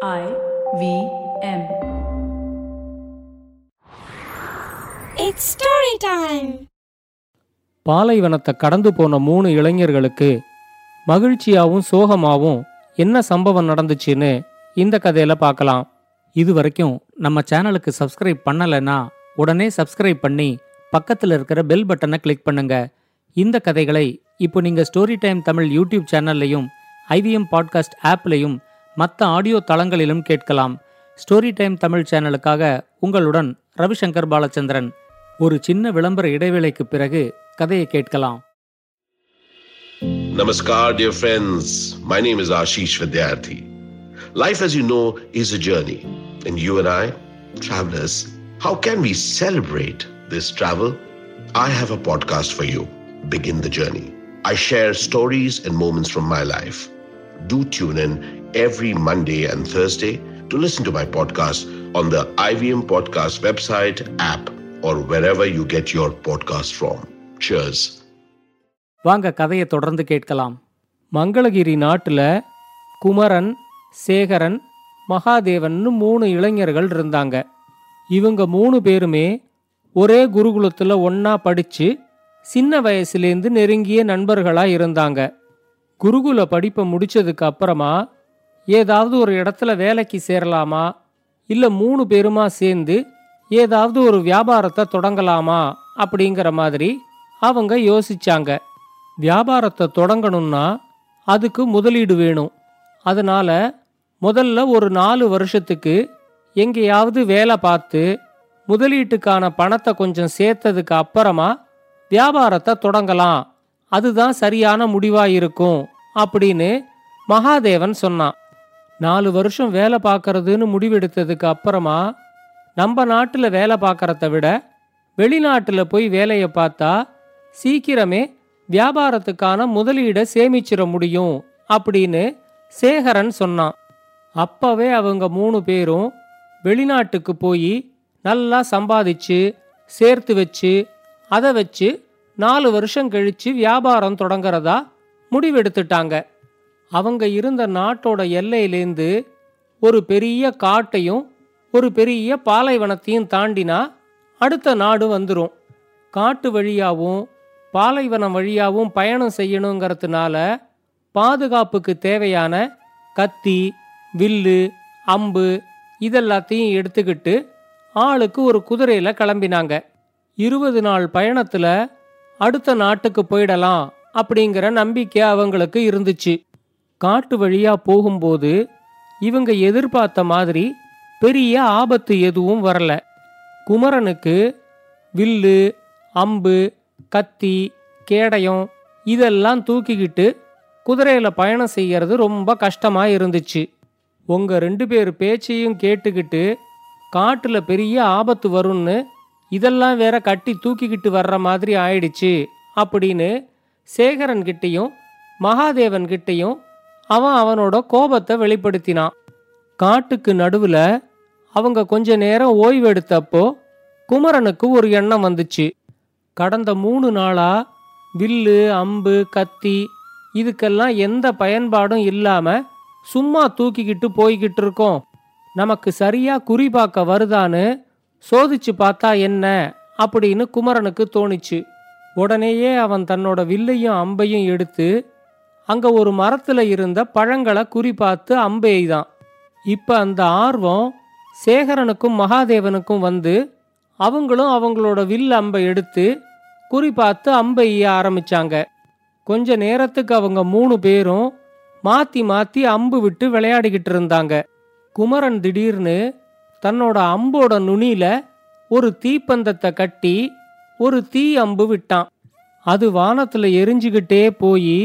I V M. It's story time. பாலைவனத்தை கடந்து போன மூணு இளைஞர்களுக்கு மகிழ்ச்சியாவும் சோகமாவும் என்ன சம்பவம் நடந்துச்சுன்னு இந்த கதையில பார்க்கலாம் இது வரைக்கும் நம்ம சேனலுக்கு சப்ஸ்கிரைப் பண்ணலைன்னா உடனே சப்ஸ்கிரைப் பண்ணி பக்கத்தில் இருக்கிற பெல் பட்டனை கிளிக் பண்ணுங்க இந்த கதைகளை இப்போ நீங்க ஸ்டோரி டைம் தமிழ் யூடியூப் சேனல்லையும் ஐவிஎம் பாட்காஸ்ட் ஆப்லையும் மற்ற ஆடியோ தளங்களிலும் கேட்கலாம் ஸ்டோரி டைம் தமிழ் சேனலுக்காக உங்களுடன் ரவிசங்கர் பாலச்சந்திரன் ஒரு சின்ன விளம்பர இடைவேளைக்கு பிறகு கதையை கேட்கலாம் Namaskar, dear friends. My name is Ashish Vidyarthi. Life, as you know, is a journey. And you and I, travelers, how can we celebrate this travel? I have a podcast for you. Begin the journey. I share stories and moments from my life. Do tune in every Monday and Thursday to listen to my podcast on the IVM Podcast website, app, or wherever you get your podcast from. Cheers. வாங்க கதையை தொடர்ந்து கேட்கலாம் மங்களகிரி நாட்டுல குமரன் சேகரன் மகாதேவன்னு மூணு இளைஞர்கள் இருந்தாங்க இவங்க மூணு பேருமே ஒரே குருகுலத்துல ஒண்ணா படிச்சு சின்ன வயசுலேருந்து நெருங்கிய நண்பர்களா இருந்தாங்க குருகுல படிப்பை முடிச்சதுக்கு அப்புறமா ஏதாவது ஒரு இடத்துல வேலைக்கு சேரலாமா? இல்லை மூணு பேருமா சேர்ந்து ஏதாவது ஒரு வியாபாரத்தை தொடங்கலாமா? அப்படிங்கிற மாதிரி அவங்க யோசிச்சாங்க. வியாபாரத்தை தொடங்கணும்னா அதுக்கு முதலீடு வேணும். அதனால முதல்ல ஒரு நாலு வருஷத்துக்கு எங்கேயாவது வேலை பார்த்து முதலீட்டுக்கான பணத்தை கொஞ்சம் சேர்த்ததுக்கு அப்புறமா வியாபாரத்தை தொடங்கலாம். அதுதான் சரியான முடிவாக இருக்கும் அப்படின்னு மகாதேவன் சொன்னான். நாலு வருஷம் வேலை பார்க்கறதுன்னு முடிவெடுத்ததுக்கு அப்புறமா நம்ம நாட்டில் வேலை பார்க்கறத விட வெளிநாட்டில் போய் வேலையை பார்த்தா சீக்கிரமே வியாபாரத்துக்கான முதலீடை சேமிச்சிட முடியும் அப்படின்னு சேகரன் சொன்னான். அப்பவே அவங்க மூணு பேரும் வெளிநாட்டுக்கு போய் நல்லா சம்பாதிச்சு சேர்த்து வச்சு அதை வச்சு நாலு வருஷம் கழிச்சு வியாபாரம் தொடங்குறதா முடிவெடுத்துட்டாங்க. அவங்க இருந்த நாட்டோட எல்லையிலேருந்து ஒரு பெரிய காட்டையும் ஒரு பெரிய பாலைவனத்தையும் தாண்டினா அடுத்த நாடு வந்துடும் காட்டு வழியாகவும் பாலைவனம் வழியாகவும் பயணம் செய்யணுங்கிறதுனால பாதுகாப்புக்கு தேவையான கத்தி வில்லு அம்பு இதெல்லாத்தையும் எடுத்துக்கிட்டு ஆளுக்கு ஒரு குதிரையில் கிளம்பினாங்க. இருபது நாள் பயணத்தில் அடுத்த நாட்டுக்கு போயிடலாம் அப்படிங்கிற நம்பிக்கை அவங்களுக்கு இருந்துச்சு. காட்டு வழியா போகும்போது இவங்க எதிர்பார்த்த மாதிரி பெரிய ஆபத்து எதுவும் வரல. குமரனுக்கு வில்லு அம்பு கத்தி கேடயம் இதெல்லாம் தூக்கிக்கிட்டு குதிரையில பயணம் செய்யறது ரொம்ப கஷ்டமா இருந்துச்சு. உங்க ரெண்டு பேர் பேச்சையும் கேட்டுக்கிட்டு காட்டுல பெரிய ஆபத்து வரும்னு இதெல்லாம் வேற கட்டி தூக்கிக்கிட்டு வர்ற மாதிரி ஆயிடுச்சு. அப்படின்னு சேகரன் கிட்டயும் மகாதேவன் அவன் அவனோட கோபத்தை வெளிப்படுத்தினான். காட்டுக்கு நடுவுல அவங்க கொஞ்ச நேரம் ஓய்வெடுத்தப்போ குமரனுக்கு ஒரு எண்ணம் வந்துச்சு. கடந்த மூணு நாளா வில்லு அம்பு கத்தி இதுக்கெல்லாம் எந்த பயன்பாடும் இல்லாம சும்மா தூக்கிக்கிட்டு போய்கிட்டு இருக்கோம். நமக்கு சரியா குறி பார்க்க வருதான்னு சோதிச்சு பார்த்தா என்ன அப்படின்னு குமரனுக்கு தோணுச்சு. உடனேயே அவன் தன்னோட வில்லையும் அம்பையும் எடுத்து அங்க ஒரு மரத்துல இருந்த பழங்களை குறி பார்த்து அம்பு எய்தான் இப்ப அந்த ஆர்வம் சேகரனுக்கும் மகாதேவனுக்கும் வந்து அவங்களும் அவங்களோட வில் அம்பை எடுத்து குறி பார்த்து அம்பை எய்ய ஆரம்பிச்சாங்க. கொஞ்ச நேரத்துக்கு அவங்க மூணு பேரும் மாத்தி மாத்தி அம்பு விட்டு விளையாடிக்கிட்டு இருந்தாங்க. குமரன் திடீர்னு தன்னோட அம்போட நுனியில ஒரு தீப்பந்தத்தை கட்டி ஒரு தீ அம்பு விட்டான். அது வானத்துல எரிஞ்சுக்கிட்டே போய்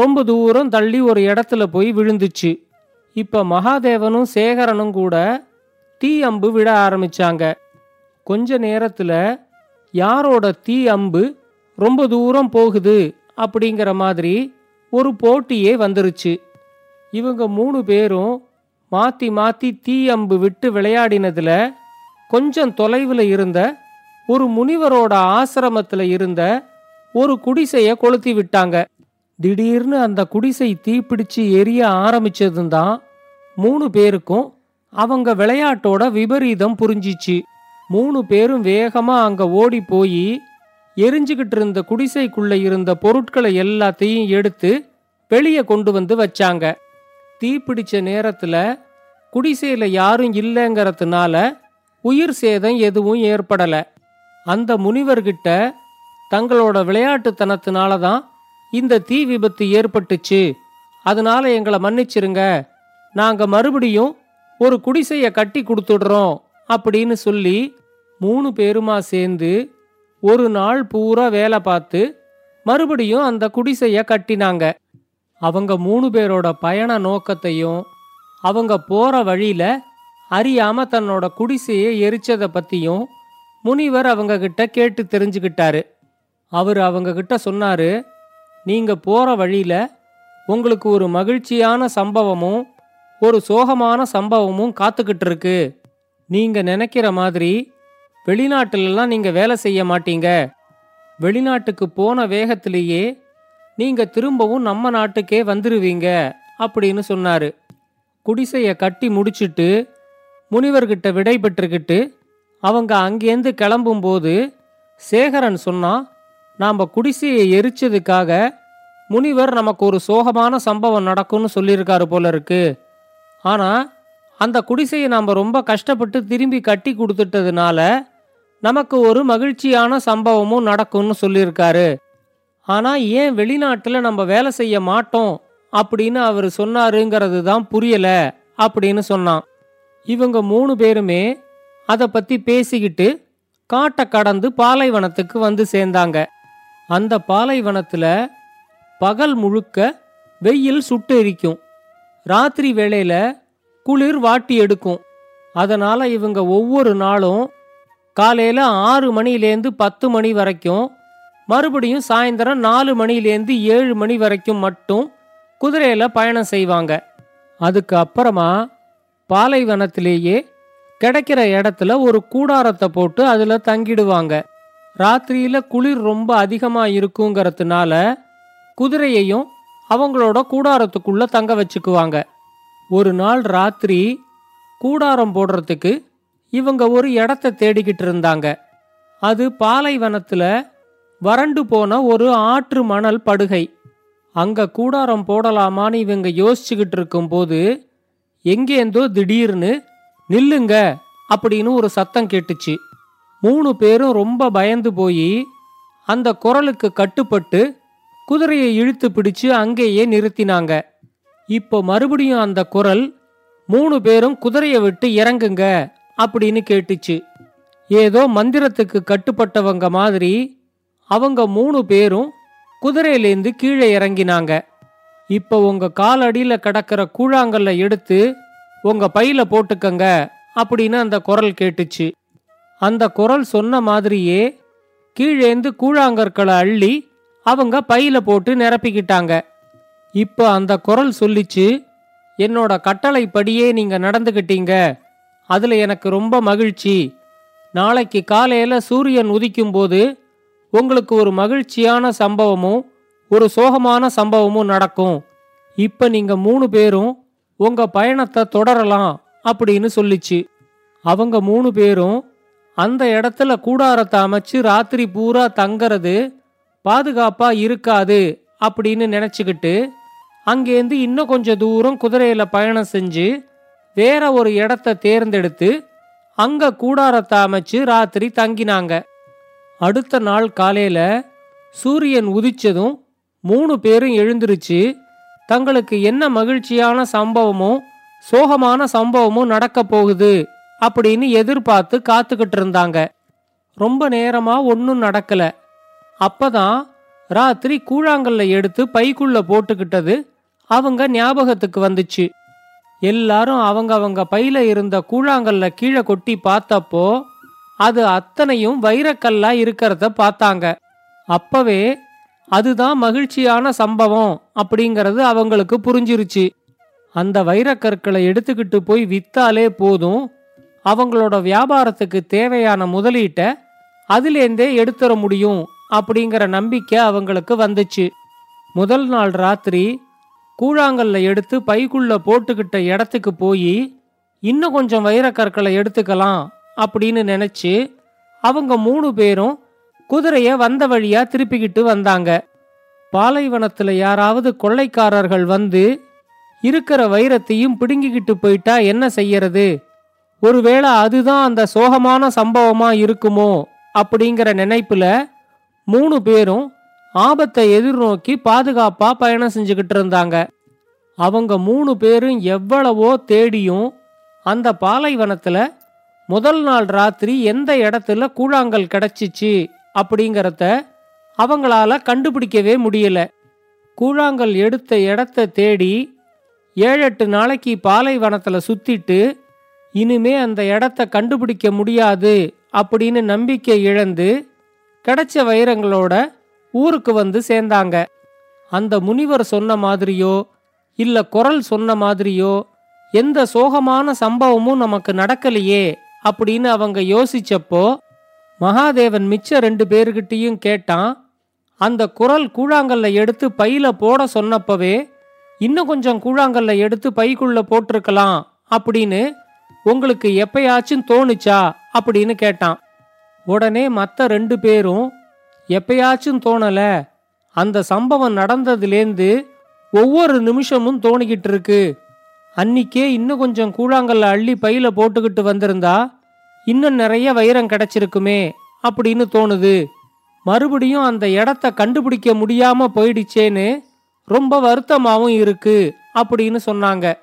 ரொம்ப தூரம் தள்ளி ஒரு இடத்துல போய் விழுந்துச்சு. இப்போ மகாதேவனும் சேகரனும் கூட தீ அம்பு விட ஆரம்பிச்சாங்க. கொஞ்ச நேரத்தில் யாரோட தீ அம்பு ரொம்ப தூரம் போகுது அப்படிங்கிற மாதிரி ஒரு போட்டியே வந்துருச்சு. இவங்க மூணு பேரும் மாத்தி மாத்தி தீ அம்பு விட்டு விளையாடினதுல கொஞ்சம் தொலைவில் இருந்த ஒரு முனிவரோட ஆசிரமத்தில் இருந்த ஒரு குடிசையை கொளுத்தி விட்டாங்க. திடீர்னு அந்த குடிசை தீப்பிடிச்சு எரிய ஆரம்பிச்சதும் தான் மூணு பேருக்கும் அவங்க விளையாட்டோட விபரீதம் புரிஞ்சிச்சு. மூணு பேரும் வேகமா அங்க ஓடி போய் எரிஞ்சுகிட்டு இருந்த குடிசைக்குள்ள இருந்த பொருட்களை எல்லாத்தையும் எடுத்து வெளியே கொண்டு வந்து வச்சாங்க. தீப்பிடிச்ச நேரத்துல குடிசையில யாரும் இல்லைங்கிறதுனால உயிர் சேதம் எதுவும் ஏற்படல. அந்த முனிவர்கிட்ட தங்களோட விளையாட்டுத்தனத்தினால தான் இந்த தீ விபத்து ஏற்பட்டுச்சு. அதனால எங்களை மன்னிச்சிருங்க. நாங்க மறுபடியும் ஒரு குடிசைய கட்டி கொடுத்துடுறோம் அப்படின்னு சொல்லி மூணு பேருமா சேர்ந்து ஒரு நாள் பூரா வேலை பார்த்து மறுபடியும் அந்த குடிசைய கட்டினாங்க. அவங்க மூணு பேரோட பயண நோக்கத்தையும் அவங்க போற வழியில அறியாம தன்னோட குடிசையை எரிச்சதை பத்தியும் முனிவர் அவங்க கிட்ட கேட்டு தெரிஞ்சுக்கிட்டாரு. அவர் அவங்க கிட்ட சொன்னாரு நீங்க போற வழியில உங்களுக்கு ஒரு மகிழ்ச்சியான சம்பவமும் ஒரு சோகமான சம்பவமும் காத்துக்கிட்டு இருக்கு நீங்க நினைக்கிற மாதிரி வெளிநாட்டிலலாம் நீங்க வேலை செய்ய மாட்டீங்க. வெளிநாட்டுக்கு போன வேகத்திலேயே நீங்க திரும்பவும் நம்ம நாட்டுக்கே வந்துருவீங்க அப்படின்னு சொன்னாரு. குடிசைய கட்டி முடிச்சிட்டு முனிவர்கிட்ட விடை பெற்றுக்கிட்டு அவங்க அங்கேருந்து கிளம்பும்போது சேகரன் சொன்னா நாம் குடிசையை எரிச்சதுக்காக முனிவர் நமக்கு ஒரு சோகமான சம்பவம் நடக்கும்னு சொல்லியிருக்காரு போல இருக்கு. ஆனால் அந்த குடிசையை நாம் ரொம்ப கஷ்டப்பட்டு திரும்பி கட்டி கொடுத்துட்டதுனால நமக்கு ஒரு மகிழ்ச்சியான சம்பவமும் நடக்கும்னு சொல்லியிருக்காரு. ஆனால் ஏன் வெளிநாட்டில் நம்ம வேலை செய்ய மாட்டோம் அப்படின்னு அவர் சொன்னாருங்கிறது தான் புரியலை அப்படின்னு சொன்னான். இவங்க மூணு பேருமே அதை பற்றி பேசிக்கிட்டு காட்டை கடந்து பாலைவனத்துக்கு வந்து சேர்ந்தாங்க. அந்த பாலைவனத்தில் பகல் முழுக்க வெயில் சுட்டு எரிக்கும். ராத்திரி வேளையில் குளிர் வாட்டி எடுக்கும். அதனால் இவங்க ஒவ்வொரு நாளும் காலையில் ஆறு மணிலேருந்து பத்து மணி வரைக்கும் மறுபடியும் சாயந்தரம் நாலு மணிலேருந்து ஏழு மணி வரைக்கும் மட்டும் குதிரையில் பயணம் செய்வாங்க. அதுக்கு அப்புறமா பாலைவனத்திலேயே கிடைக்கிற இடத்துல ஒரு கூடாரத்தை போட்டு அதில் தங்கிடுவாங்க. ராத்திரியில் குளிர் ரொம்ப அதிகமாக இருக்குங்கிறதுனால குதிரையையும் அவங்களோட கூடாரத்துக்குள்ளே தங்க வச்சுக்குவாங்க. ஒரு நாள் ராத்திரி கூடாரம் போடுறதுக்கு இவங்க ஒரு இடத்த தேடிக்கிட்டு இருந்தாங்க. அது பாலைவனத்தில் வறண்டு போன ஒரு ஆற்று மணல் படுகை. அங்க கூடாரம் போடலாமான்னு இவங்க யோசிச்சுக்கிட்டு இருக்கும்போது எங்கேந்தோ திடீர்னு நில்லுங்க அப்படின்னு ஒரு சத்தம் கேட்டுச்சு. மூணு பேரும் ரொம்ப பயந்து போய் அந்த குரலுக்கு கட்டுப்பட்டு குதிரையை இழுத்து பிடிச்சு அங்கேயே நிறுத்தினாங்க. இப்போ மறுபடியும் அந்த குரல் மூணு பேரும் குதிரையை விட்டு இறங்குங்க அப்படின்னு கேட்டுச்சு. ஏதோ மந்திரத்துக்கு கட்டுப்பட்டவங்க மாதிரி அவங்க மூணு பேரும் குதிரையிலேருந்து கீழே இறங்கினாங்க. இப்போ உங்க காலடியில் கிடக்கிற கூழாங்கல்ல எடுத்து உங்க பையில போட்டுக்கங்க அப்படின்னு அந்த குரல் கேட்டுச்சு. அந்த குரல் சொன்ன மாதிரியே கீழேந்து கூழாங்கற்களை அள்ளி அவங்க பையில போட்டு நிரப்பிக்கிட்டாங்க. இப்போ அந்த குரல் சொல்லிச்சு என்னோட கட்டளைப்படியே நீங்க நடந்துக்கிட்டீங்க அதுல எனக்கு ரொம்ப மகிழ்ச்சி. நாளைக்கு காலையில சூரியன் உதிக்கும்போது உங்களுக்கு ஒரு மகிழ்ச்சியான சம்பவமும் ஒரு சோகமான சம்பவமும் நடக்கும். இப்ப நீங்க மூணு பேரும் உங்க பயணத்தை தொடரலாம் அப்படின்னு சொல்லிச்சு. அவங்க மூணு பேரும் அந்த இடத்துல கூடாரத்தை அமைச்சு ராத்திரி பூரா தங்கிறது பாதுகாப்பா இருக்காது அப்படின்னு நினச்சிக்கிட்டு அங்கேருந்து இன்னும் கொஞ்சம் தூரம் குதிரையில் பயணம் செஞ்சு வேற ஒரு இடத்த தேர்ந்தெடுத்து அங்கே கூடாரத்தை அமைச்சு ராத்திரி தங்கினாங்க. அடுத்த நாள் காலையில் சூரியன் உதிச்சதும் மூணு பேரும் எழுந்திருச்சு தங்களுக்கு என்ன மகிழ்ச்சியான சம்பவமும் சோகமான சம்பவமும் நடக்க போகுது அப்படின்னு எதிர்பார்த்து காத்துக்கிட்டு இருந்தாங்க. ரொம்ப நேரமா ஒன்றும் நடக்கல. அப்பதான் ராத்திரி கூழாங்கல்ல எடுத்து பைக்குள்ள போட்டுக்கிட்டது அவங்க ஞாபகத்துக்கு வந்துச்சு. எல்லாரும் அவங்க அவங்க பையில இருந்த கூழாங்கல்ல கீழே கொட்டி பார்த்தப்போ அது அத்தனையும் வைரக்கல்லா இருக்கிறத பார்த்தாங்க. அப்பவே அதுதான் மகிழ்ச்சியான சம்பவம் அப்படிங்கறது அவங்களுக்கு புரிஞ்சிருச்சு. அந்த வைரக்கற்களை எடுத்துக்கிட்டு போய் வித்தாலே போதும் அவங்களோட வியாபாரத்துக்கு தேவையான முதலீட்டை அதிலேந்தே எடுத்துற முடியும் அப்படிங்கிற நம்பிக்கை அவங்களுக்கு வந்துச்சு. முதல் நாள் ராத்திரி கூழாங்கல்ல எடுத்து பைக்குள்ள போட்டுக்கிட்ட இடத்துக்கு போய் இன்னும் கொஞ்சம் வைரக்கற்களை எடுத்துக்கலாம் அப்படின்னு நினைச்சு அவங்க மூணு பேரும் குதிரைய வந்த வழியா திருப்பிக்கிட்டு வந்தாங்க. பாலைவனத்துல யாராவது கொள்ளைக்காரர்கள் வந்து இருக்கிற வைரத்தையும் பிடுங்கிக்கிட்டு போயிட்டா என்ன செய்யறது? ஒருவேளை அதுதான் அந்த சோகமான சம்பவமா இருக்குமோ அப்படிங்கிற நினைப்புல மூணு பேரும் ஆபத்தை எதிர்நோக்கி பாதுகாப்பா பயணம் செஞ்சுக்கிட்டு இருந்தாங்க. அவங்க மூணு பேரும் எவ்வளவோ தேடியும் அந்த பாலைவனத்துல முதல் நாள் ராத்திரி எந்த இடத்துல கூழாங்கல் கிடைச்சிச்சு அப்படிங்கிறத அவங்களால கண்டுபிடிக்கவே முடியல. கூழாங்கல் எடுத்த இடத்த தேடி ஏழெட்டு நாளைக்கு பாலைவனத்தில் சுத்திட்டு இனிமே அந்த இடத்த கண்டுபிடிக்க முடியாது அப்படின்னு நம்பிக்கை இழந்து கிடைச்ச வைரங்களோட ஊருக்கு வந்து சேர்ந்தாங்க. அந்த முனிவர் சொன்ன மாதிரியோ இல்ல குரல் சொன்ன மாதிரியோ எந்த சோகமான சம்பவமும் நமக்கு நடக்கலையே அப்படின்னு அவங்க யோசிச்சப்போ மகாதேவன் மிச்ச ரெண்டு பேர்கிட்டையும் கேட்டான். அந்த குரல் கூழாங்கல்ல எடுத்து பையில போட சொன்னப்பவே இன்னும் கொஞ்சம் கூழாங்கல்ல எடுத்து பைக்குள்ள போட்டிருக்கலாம் அப்படின்னு உங்களுக்கு எப்பயாச்சும் தோணுச்சா? அப்படின்னு கேட்டான். உடனே மற்ற ரெண்டு பேரும் எப்பயாச்சும் தோணல. அந்த சம்பவம் நடந்ததுலேருந்து ஒவ்வொரு நிமிஷமும் தோணிக்கிட்டு இருக்கு. அன்னிக்கே இன்னும் கொஞ்சம் கூழாங்கல்ல அள்ளி பையில போட்டுக்கிட்டு வந்திருந்தா இன்னும் நிறைய வைரம் கிடைச்சிருக்குமே அப்படின்னு தோணுது. மறுபடியும் அந்த இடத்த கண்டுபிடிக்க முடியாம போயிடுச்சேன்னு ரொம்ப வருத்தமாவும் இருக்கு அப்படின்னு சொன்னாங்க.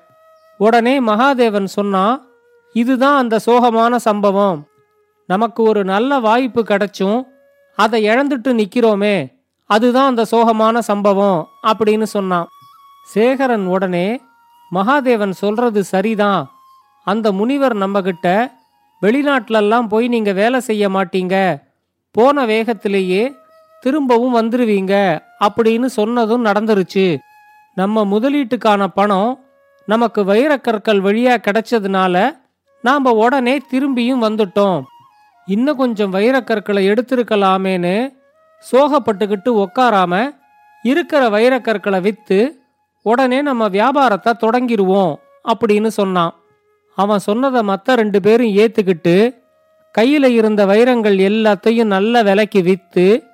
உடனே மகாதேவன் சொன்னான் இதுதான் அந்த சோகமான சம்பவம். நமக்கு ஒரு நல்ல வாய்ப்பு கிடைச்சும் அதை இழந்துட்டு நிற்கிறோமே அதுதான் அந்த சோகமான சம்பவம் அப்படின்னு சொன்னான். சேகரன் உடனே மகாதேவன் சொல்றது சரிதான். அந்த முனிவர் நம்மகிட்ட வெளிநாட்டிலெல்லாம் போய் நீங்க வேலை செய்ய மாட்டீங்க. போன வேகத்திலேயே திரும்பவும் வந்துருவீங்க அப்படின்னு சொன்னதும் நடந்துருச்சு. நம்ம முதலீட்டுக்கான பணம் நமக்கு வைரக்கற்கள் வழியாக கிடைச்சதுனால நாம் உடனே திரும்பியும் வந்துட்டோம். இன்னும் கொஞ்சம் வைரக்கற்களை எடுத்திருக்கலாமேன்னு சோகப்பட்டுக்கிட்டு உக்காராம இருக்கிற வைரக்கற்களை விற்று உடனே நம்ம வியாபாரத்தை தொடங்கிடுவோம் அப்படின்னு சொன்னான். அவன் சொன்னதை மற்ற ரெண்டு பேரும் ஏத்துக்கிட்டு கையில் இருந்த வைரங்கள் எல்லாத்தையும் நல்ல விலைக்கு விற்று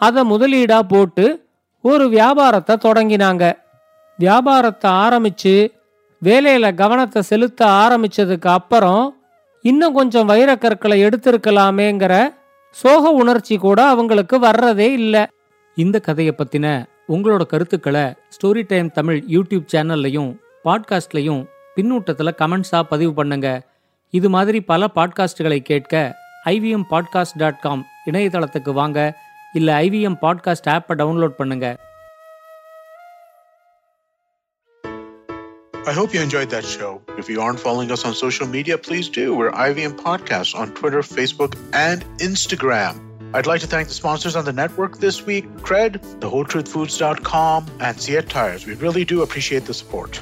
அதை முதலீடாக போட்டு ஒரு வியாபாரத்தை தொடங்கினாங்க. வியாபாரத்தை ஆரம்பித்து வேலையில் கவனத்தை செலுத்த ஆரம்பிச்சதுக்கு அப்புறம் இன்னும் கொஞ்சம் வைரக்கற்களை எடுத்திருக்கலாமேங்கிற சோக உணர்ச்சி கூட அவங்களுக்கு வர்றதே இல்லை. இந்த கதையை பற்றின உங்களோட கருத்துக்களை ஸ்டோரி டைம் தமிழ் யூடியூப் சேனல்லையும் பாட்காஸ்ட்லையும் பின்னூட்டத்தில் கமெண்ட்ஸாக பதிவு பண்ணுங்க. இது மாதிரி பல பாட்காஸ்டுகளை கேட்க ஐவிஎம் பாட்காஸ்ட் டாட் காம் இணையதளத்துக்கு வாங்க. இல்லை ஐவிஎம் பாட்காஸ்ட் ஆப்பை டவுன்லோட் பண்ணுங்கள் I hope you enjoyed that show. If you aren't following us on social media, please do. We're IVM Podcasts on Twitter, Facebook, and Instagram. I'd like to thank the sponsors on the network this week Cred, thewholetruthfoods.com, and Siet Tires. We really do appreciate the support.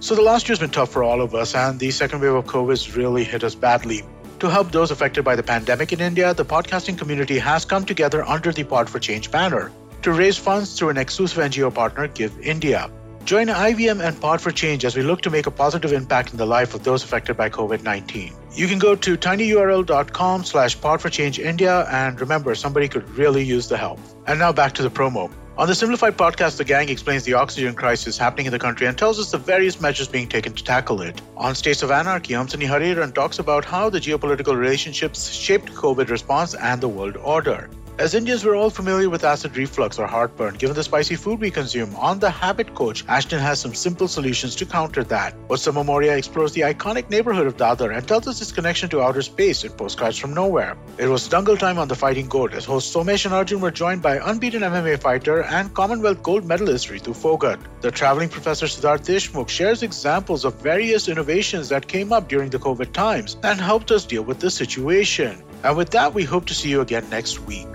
So, the last year's been tough for all of us, and the second wave of COVID really hit us badly. To help those affected by the pandemic in India, the podcasting community has come together under the Pod for Change banner to raise funds through an exclusive NGO partner, Give India. Join IVM and Pod for Change as we look to make a positive impact in the life of those affected by COVID-19. You can go to tinyurl.com slash pod for change India and remember somebody could really use the help. And now back to the promo. On the Simplified podcast, the gang explains the oxygen crisis happening in the country and tells us the various measures being taken to tackle it. On States of Anarchy, Amsani Hariran talks about how the geopolitical relationships shaped COVID response and the world order. As Indians, we're all familiar with acid reflux or heartburn given the spicy food we consume. On the Habit Coach, Ashton has some simple solutions to counter that. Osama Moria explores the iconic neighborhood of Dadar and tells us its connection to outer space in Postcards from Nowhere. It was Dungle time on The Fighting Goat as hosts Somesh and Arjun were joined by unbeaten MMA fighter and Commonwealth gold medalist Ritu Fogat. The traveling professor Siddharth Deshmukh shares examples of various innovations that came up during the COVID times and helped us deal with the situation. And with that, we hope to see you again next week.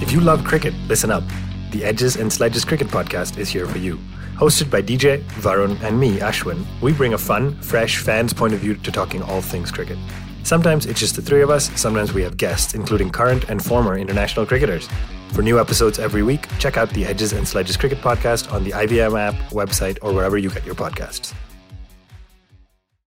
If you love cricket, listen up. The Edges and Sledges Cricket Podcast is here for you. Hosted by DJ, Varun, and me, Ashwin, we bring a fun, fresh fan's point of view to talking all things cricket. Sometimes it's just the three of us, sometimes we have guests, including current and former international cricketers. For new episodes every week, check out the Edges and Sledges Cricket podcast on the IVM app, website, or wherever you get your podcasts.